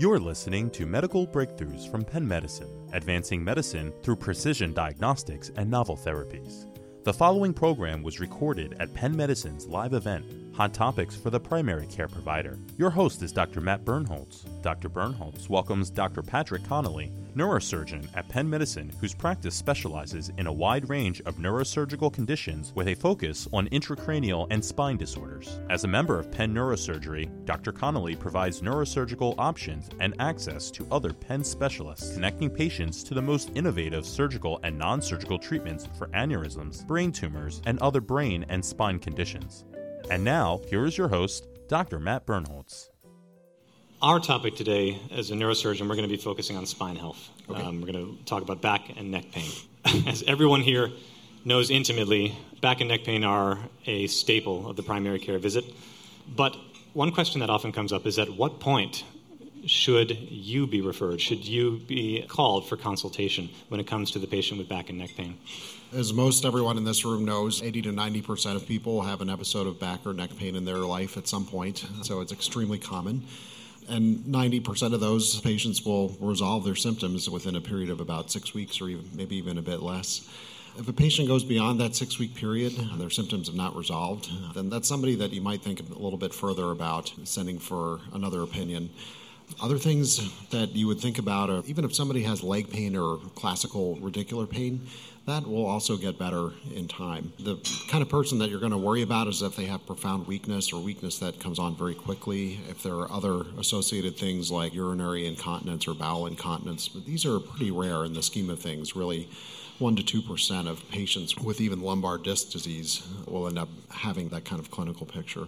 You're listening to Medical Breakthroughs from Penn Medicine, advancing medicine through precision diagnostics and novel therapies. The following program was recorded at Penn Medicine's live event, Hot Topics for the Primary Care Provider. Your host is Dr. Matt Birnholz. Dr. Birnholz welcomes Dr. Patrick Connolly, neurosurgeon at Penn Medicine, whose practice specializes in a wide range of neurosurgical conditions with a focus on intracranial and spine disorders. As a member of Penn Neurosurgery, Dr. Connolly provides neurosurgical options and access to other Penn specialists, connecting patients to the most innovative surgical and non surgical treatments for aneurysms, brain tumors, and other brain and spine conditions. And now, here is your host, Dr. Matt Birnholz. Our topic today, as a neurosurgeon, we're going to be focusing on spine health. Okay. Um, we're going to talk about back and neck pain. as everyone here knows intimately, back and neck pain are a staple of the primary care visit. But one question that often comes up is at what point should you be referred? Should you be called for consultation when it comes to the patient with back and neck pain? As most everyone in this room knows, 80 to 90% of people have an episode of back or neck pain in their life at some point, so it's extremely common. And 90% of those patients will resolve their symptoms within a period of about six weeks or even, maybe even a bit less. If a patient goes beyond that six week period and their symptoms have not resolved, then that's somebody that you might think a little bit further about sending for another opinion. Other things that you would think about are even if somebody has leg pain or classical radicular pain, that will also get better in time. The kind of person that you're going to worry about is if they have profound weakness or weakness that comes on very quickly, if there are other associated things like urinary incontinence or bowel incontinence. But these are pretty rare in the scheme of things, really. 1 to 2% of patients with even lumbar disc disease will end up having that kind of clinical picture.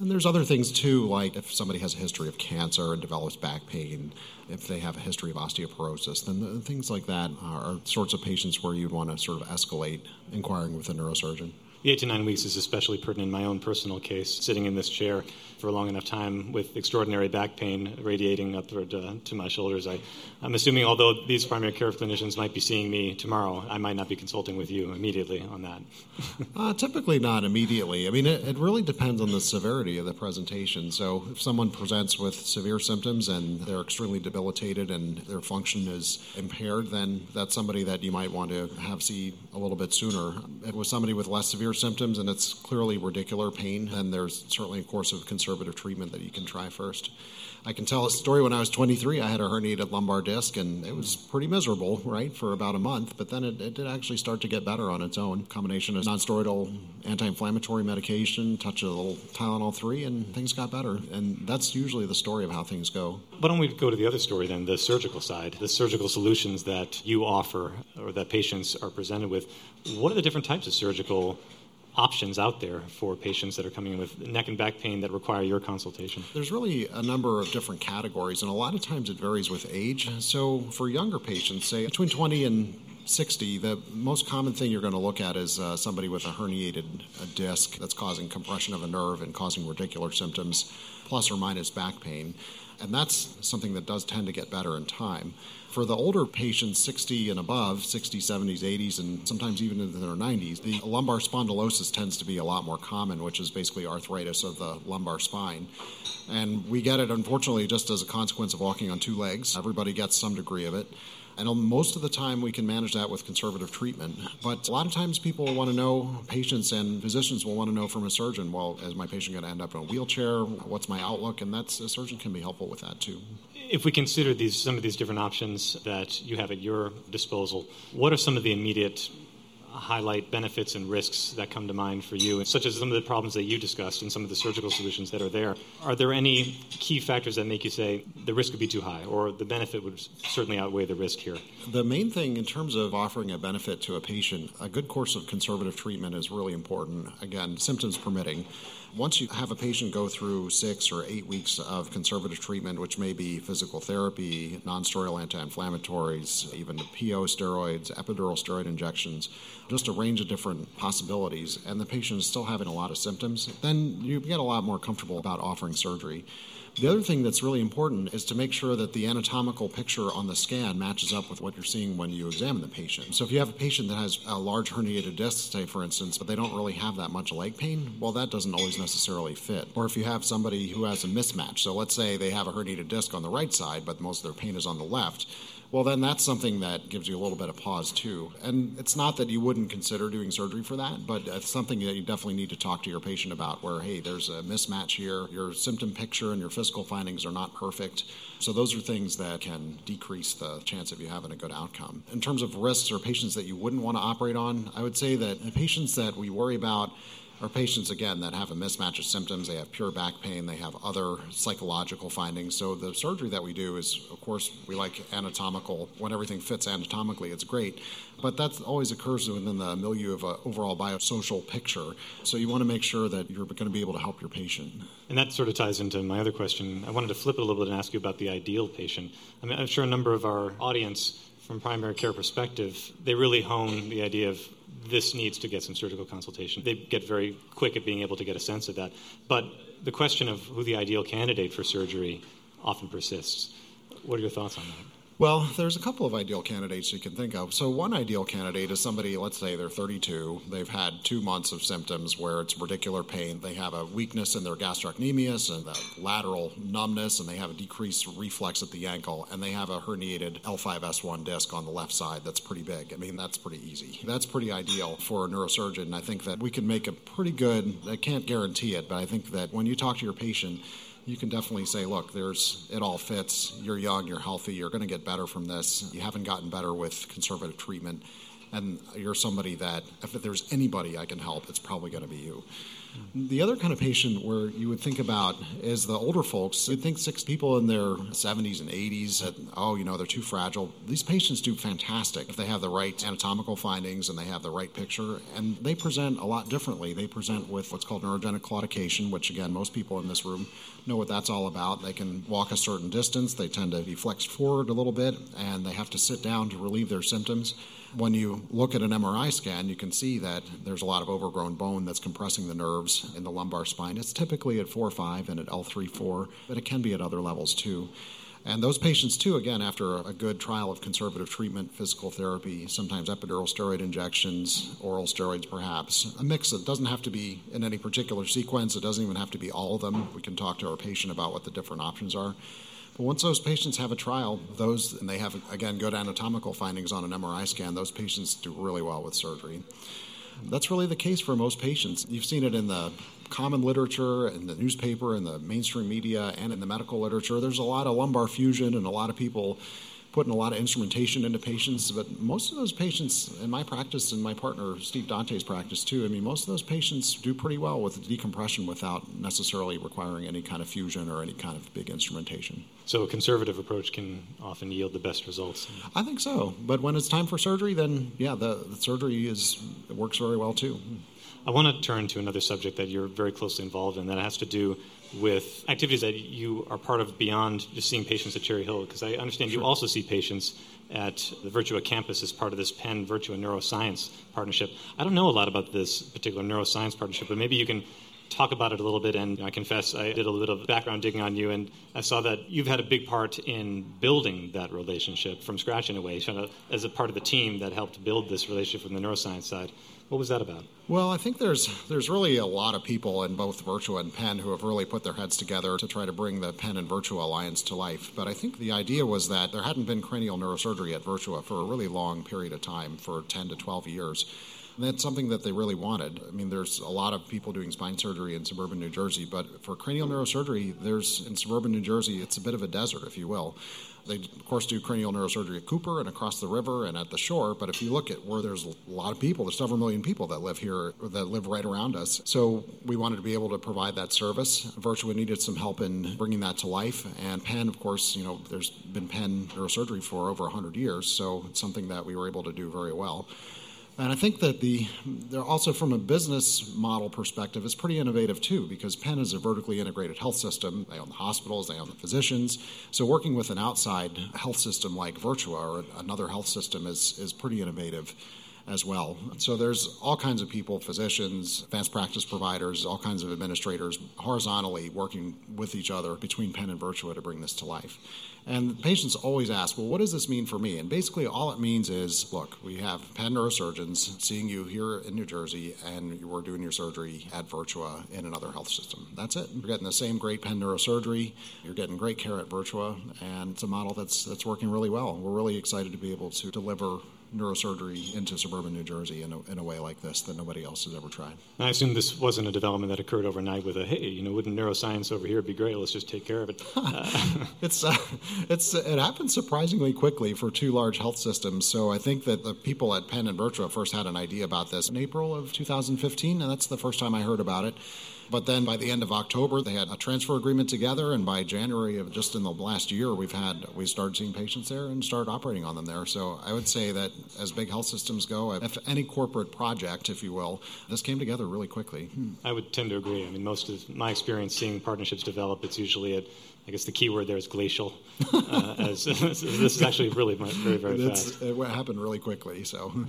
And there's other things too, like if somebody has a history of cancer and develops back pain, if they have a history of osteoporosis, then things like that are sorts of patients where you'd want to sort of escalate inquiring with a neurosurgeon. The eight to nine weeks is especially pertinent in my own personal case, sitting in this chair for a long enough time with extraordinary back pain radiating upward uh, to my shoulders. I, am assuming, although these primary care clinicians might be seeing me tomorrow, I might not be consulting with you immediately on that. uh, typically, not immediately. I mean, it, it, really depends on the severity of the presentation. So, if someone presents with severe symptoms and they're extremely debilitated and their function is impaired, then that's somebody that you might want to have see a little bit sooner. If it was somebody with less severe symptoms and it's clearly radicular pain, then there's certainly a course of conservative treatment that you can try first. I can tell a story when I was 23. I had a herniated lumbar disc, and it was pretty miserable, right, for about a month. But then it, it did actually start to get better on its own. Combination of nonsteroidal anti-inflammatory medication, touch of a little Tylenol 3, and things got better. And that's usually the story of how things go. Why don't we go to the other story then, the surgical side, the surgical solutions that you offer or that patients are presented with. What are the different types of surgical options out there for patients that are coming in with neck and back pain that require your consultation? There's really a number of different categories, and a lot of times it varies with age. So, for younger patients, say between 20 and 60, the most common thing you're going to look at is uh, somebody with a herniated disc that's causing compression of a nerve and causing radicular symptoms, plus or minus back pain. And that's something that does tend to get better in time. For the older patients, 60 and above, 60s, 70s, 80s, and sometimes even into their 90s, the lumbar spondylosis tends to be a lot more common, which is basically arthritis of the lumbar spine. And we get it, unfortunately, just as a consequence of walking on two legs. Everybody gets some degree of it. And most of the time, we can manage that with conservative treatment. But a lot of times, people will want to know, patients and physicians will want to know from a surgeon, well, is my patient going to end up in a wheelchair? What's my outlook? And that's a surgeon can be helpful with that too. If we consider these some of these different options that you have at your disposal, what are some of the immediate highlight benefits and risks that come to mind for you, such as some of the problems that you discussed and some of the surgical solutions that are there. Are there any key factors that make you say the risk would be too high or the benefit would certainly outweigh the risk here? The main thing in terms of offering a benefit to a patient, a good course of conservative treatment is really important. Again, symptoms permitting. Once you have a patient go through six or eight weeks of conservative treatment, which may be physical therapy, nonsteroidal anti inflammatories, even PO steroids, epidural steroid injections, just a range of different possibilities, and the patient is still having a lot of symptoms, then you get a lot more comfortable about offering surgery. The other thing that's really important is to make sure that the anatomical picture on the scan matches up with what you're seeing when you examine the patient. So if you have a patient that has a large herniated disc, say for instance, but they don't really have that much leg pain, well, that doesn't always necessarily fit. Or if you have somebody who has a mismatch, so let's say they have a herniated disc on the right side, but most of their pain is on the left well, then that's something that gives you a little bit of pause too. And it's not that you wouldn't consider doing surgery for that, but it's something that you definitely need to talk to your patient about where, hey, there's a mismatch here. Your symptom picture and your physical findings are not perfect. So those are things that can decrease the chance of you having a good outcome. In terms of risks or patients that you wouldn't want to operate on, I would say that the patients that we worry about are patients, again, that have a mismatch of symptoms. They have pure back pain, they have other psychological findings. So, the surgery that we do is, of course, we like anatomical. When everything fits anatomically, it's great. But that always occurs within the milieu of an overall biosocial picture. So, you want to make sure that you're going to be able to help your patient. And that sort of ties into my other question. I wanted to flip it a little bit and ask you about the ideal patient. I mean, I'm sure a number of our audience, from primary care perspective, they really hone the idea of this needs to get some surgical consultation. They get very quick at being able to get a sense of that. But the question of who the ideal candidate for surgery often persists. What are your thoughts on that? Well, there's a couple of ideal candidates you can think of. So, one ideal candidate is somebody, let's say they're 32, they've had two months of symptoms where it's radicular pain, they have a weakness in their gastrocnemius and the lateral numbness, and they have a decreased reflex at the ankle, and they have a herniated L5S1 disc on the left side that's pretty big. I mean, that's pretty easy. That's pretty ideal for a neurosurgeon. I think that we can make a pretty good, I can't guarantee it, but I think that when you talk to your patient, you can definitely say, look, there's it all fits. You're young, you're healthy, you're going to get better from this. You haven't gotten better with conservative treatment, and you're somebody that if there's anybody I can help, it's probably going to be you. The other kind of patient where you would think about is the older folks. You'd think six people in their 70s and 80s that, oh, you know, they're too fragile. These patients do fantastic if they have the right anatomical findings and they have the right picture. And they present a lot differently. They present with what's called neurogenic claudication, which, again, most people in this room know what that's all about. They can walk a certain distance, they tend to be flexed forward a little bit, and they have to sit down to relieve their symptoms when you look at an MRI scan, you can see that there's a lot of overgrown bone that's compressing the nerves in the lumbar spine. It's typically at 4 5 and at L3 4, but it can be at other levels too. And those patients, too, again, after a good trial of conservative treatment, physical therapy, sometimes epidural steroid injections, oral steroids perhaps, a mix that doesn't have to be in any particular sequence, it doesn't even have to be all of them. We can talk to our patient about what the different options are. But once those patients have a trial, those and they have again good anatomical findings on an MRI scan, those patients do really well with surgery. That's really the case for most patients. You've seen it in the common literature, in the newspaper, in the mainstream media, and in the medical literature. There's a lot of lumbar fusion, and a lot of people putting a lot of instrumentation into patients, but most of those patients in my practice and my partner Steve Dante's practice too, I mean, most of those patients do pretty well with decompression without necessarily requiring any kind of fusion or any kind of big instrumentation. So a conservative approach can often yield the best results. I think so, but when it's time for surgery, then yeah, the, the surgery is works very well too. I want to turn to another subject that you're very closely involved in that has to do with activities that you are part of beyond just seeing patients at Cherry Hill? Because I understand sure. you also see patients at the Virtua campus as part of this Penn Virtua Neuroscience partnership. I don't know a lot about this particular neuroscience partnership, but maybe you can talk about it a little bit. And I confess, I did a little bit of background digging on you, and I saw that you've had a big part in building that relationship from scratch in a way, as a part of the team that helped build this relationship from the neuroscience side. What was that about? Well, I think there's there's really a lot of people in both Virtua and Penn who have really put their heads together to try to bring the Penn and Virtua alliance to life. But I think the idea was that there hadn't been cranial neurosurgery at Virtua for a really long period of time, for 10 to 12 years. And that's something that they really wanted. I mean, there's a lot of people doing spine surgery in suburban New Jersey, but for cranial neurosurgery, there's in suburban New Jersey, it's a bit of a desert, if you will. They, of course, do cranial neurosurgery at Cooper and across the river and at the shore. But if you look at where there's a lot of people, there's several million people that live here, that live right around us. So we wanted to be able to provide that service. Virtua needed some help in bringing that to life. And Penn, of course, you know, there's been Penn neurosurgery for over 100 years. So it's something that we were able to do very well. And I think that the they're also from a business model perspective, it's pretty innovative too, because Penn is a vertically integrated health system. They own the hospitals, they own the physicians. So working with an outside health system like Virtua or another health system is is pretty innovative. As well. So there's all kinds of people, physicians, advanced practice providers, all kinds of administrators horizontally working with each other between Penn and Virtua to bring this to life. And patients always ask, well, what does this mean for me? And basically, all it means is look, we have Penn neurosurgeons seeing you here in New Jersey, and we're doing your surgery at Virtua in another health system. That's it. You're getting the same great Penn neurosurgery, you're getting great care at Virtua, and it's a model that's, that's working really well. We're really excited to be able to deliver neurosurgery into suburban New Jersey in a, in a way like this that nobody else has ever tried. I assume this wasn't a development that occurred overnight with a, hey, you know, wouldn't neuroscience over here be great? Let's just take care of it. It's, uh, it's, it happened surprisingly quickly for two large health systems. So I think that the people at Penn and Virtua first had an idea about this in April of 2015, and that's the first time I heard about it. But then by the end of October, they had a transfer agreement together, and by January of just in the last year, we've had we started seeing patients there and started operating on them there. So I would say that as big health systems go, if any corporate project, if you will, this came together really quickly. I would tend to agree. I mean, most of my experience seeing partnerships develop, it's usually at I guess the key word there is glacial. Uh, as, this is actually really very, very fast. It happened really quickly. So, mm-hmm.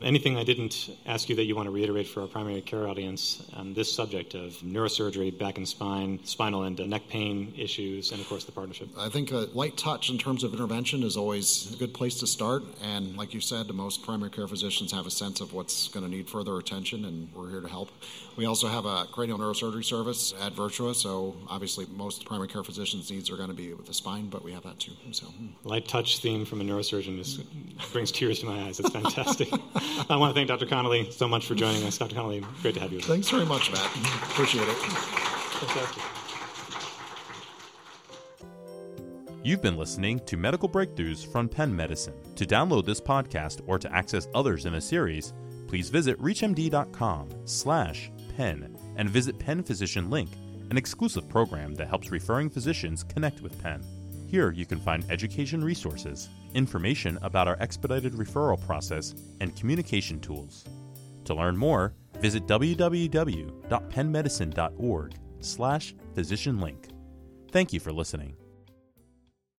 anything I didn't ask you that you want to reiterate for our primary care audience on this subject of neurosurgery, back and spine, spinal and uh, neck pain issues, and of course the partnership? I think a light touch in terms of intervention is always a good place to start. And like you said, most primary care physicians have a sense of what's going to need further attention, and we're here to help. We also have a cranial neurosurgery service at Virtua, so obviously most primary care physicians needs are going to be with the spine, but we have that too. So, light touch theme from a neurosurgeon is, brings tears to my eyes. It's fantastic. I want to thank Dr. Connolly so much for joining us. Dr. Connolly, great to have you. Thanks very much, Matt. Appreciate it. Fantastic. You've been listening to Medical Breakthroughs from Penn Medicine. To download this podcast or to access others in the series, please visit reachmd.com slash penn and visit Penn Physician Link an exclusive program that helps referring physicians connect with Penn. Here you can find education resources, information about our expedited referral process, and communication tools. To learn more, visit www.pennmedicine.org slash physicianlink. Thank you for listening.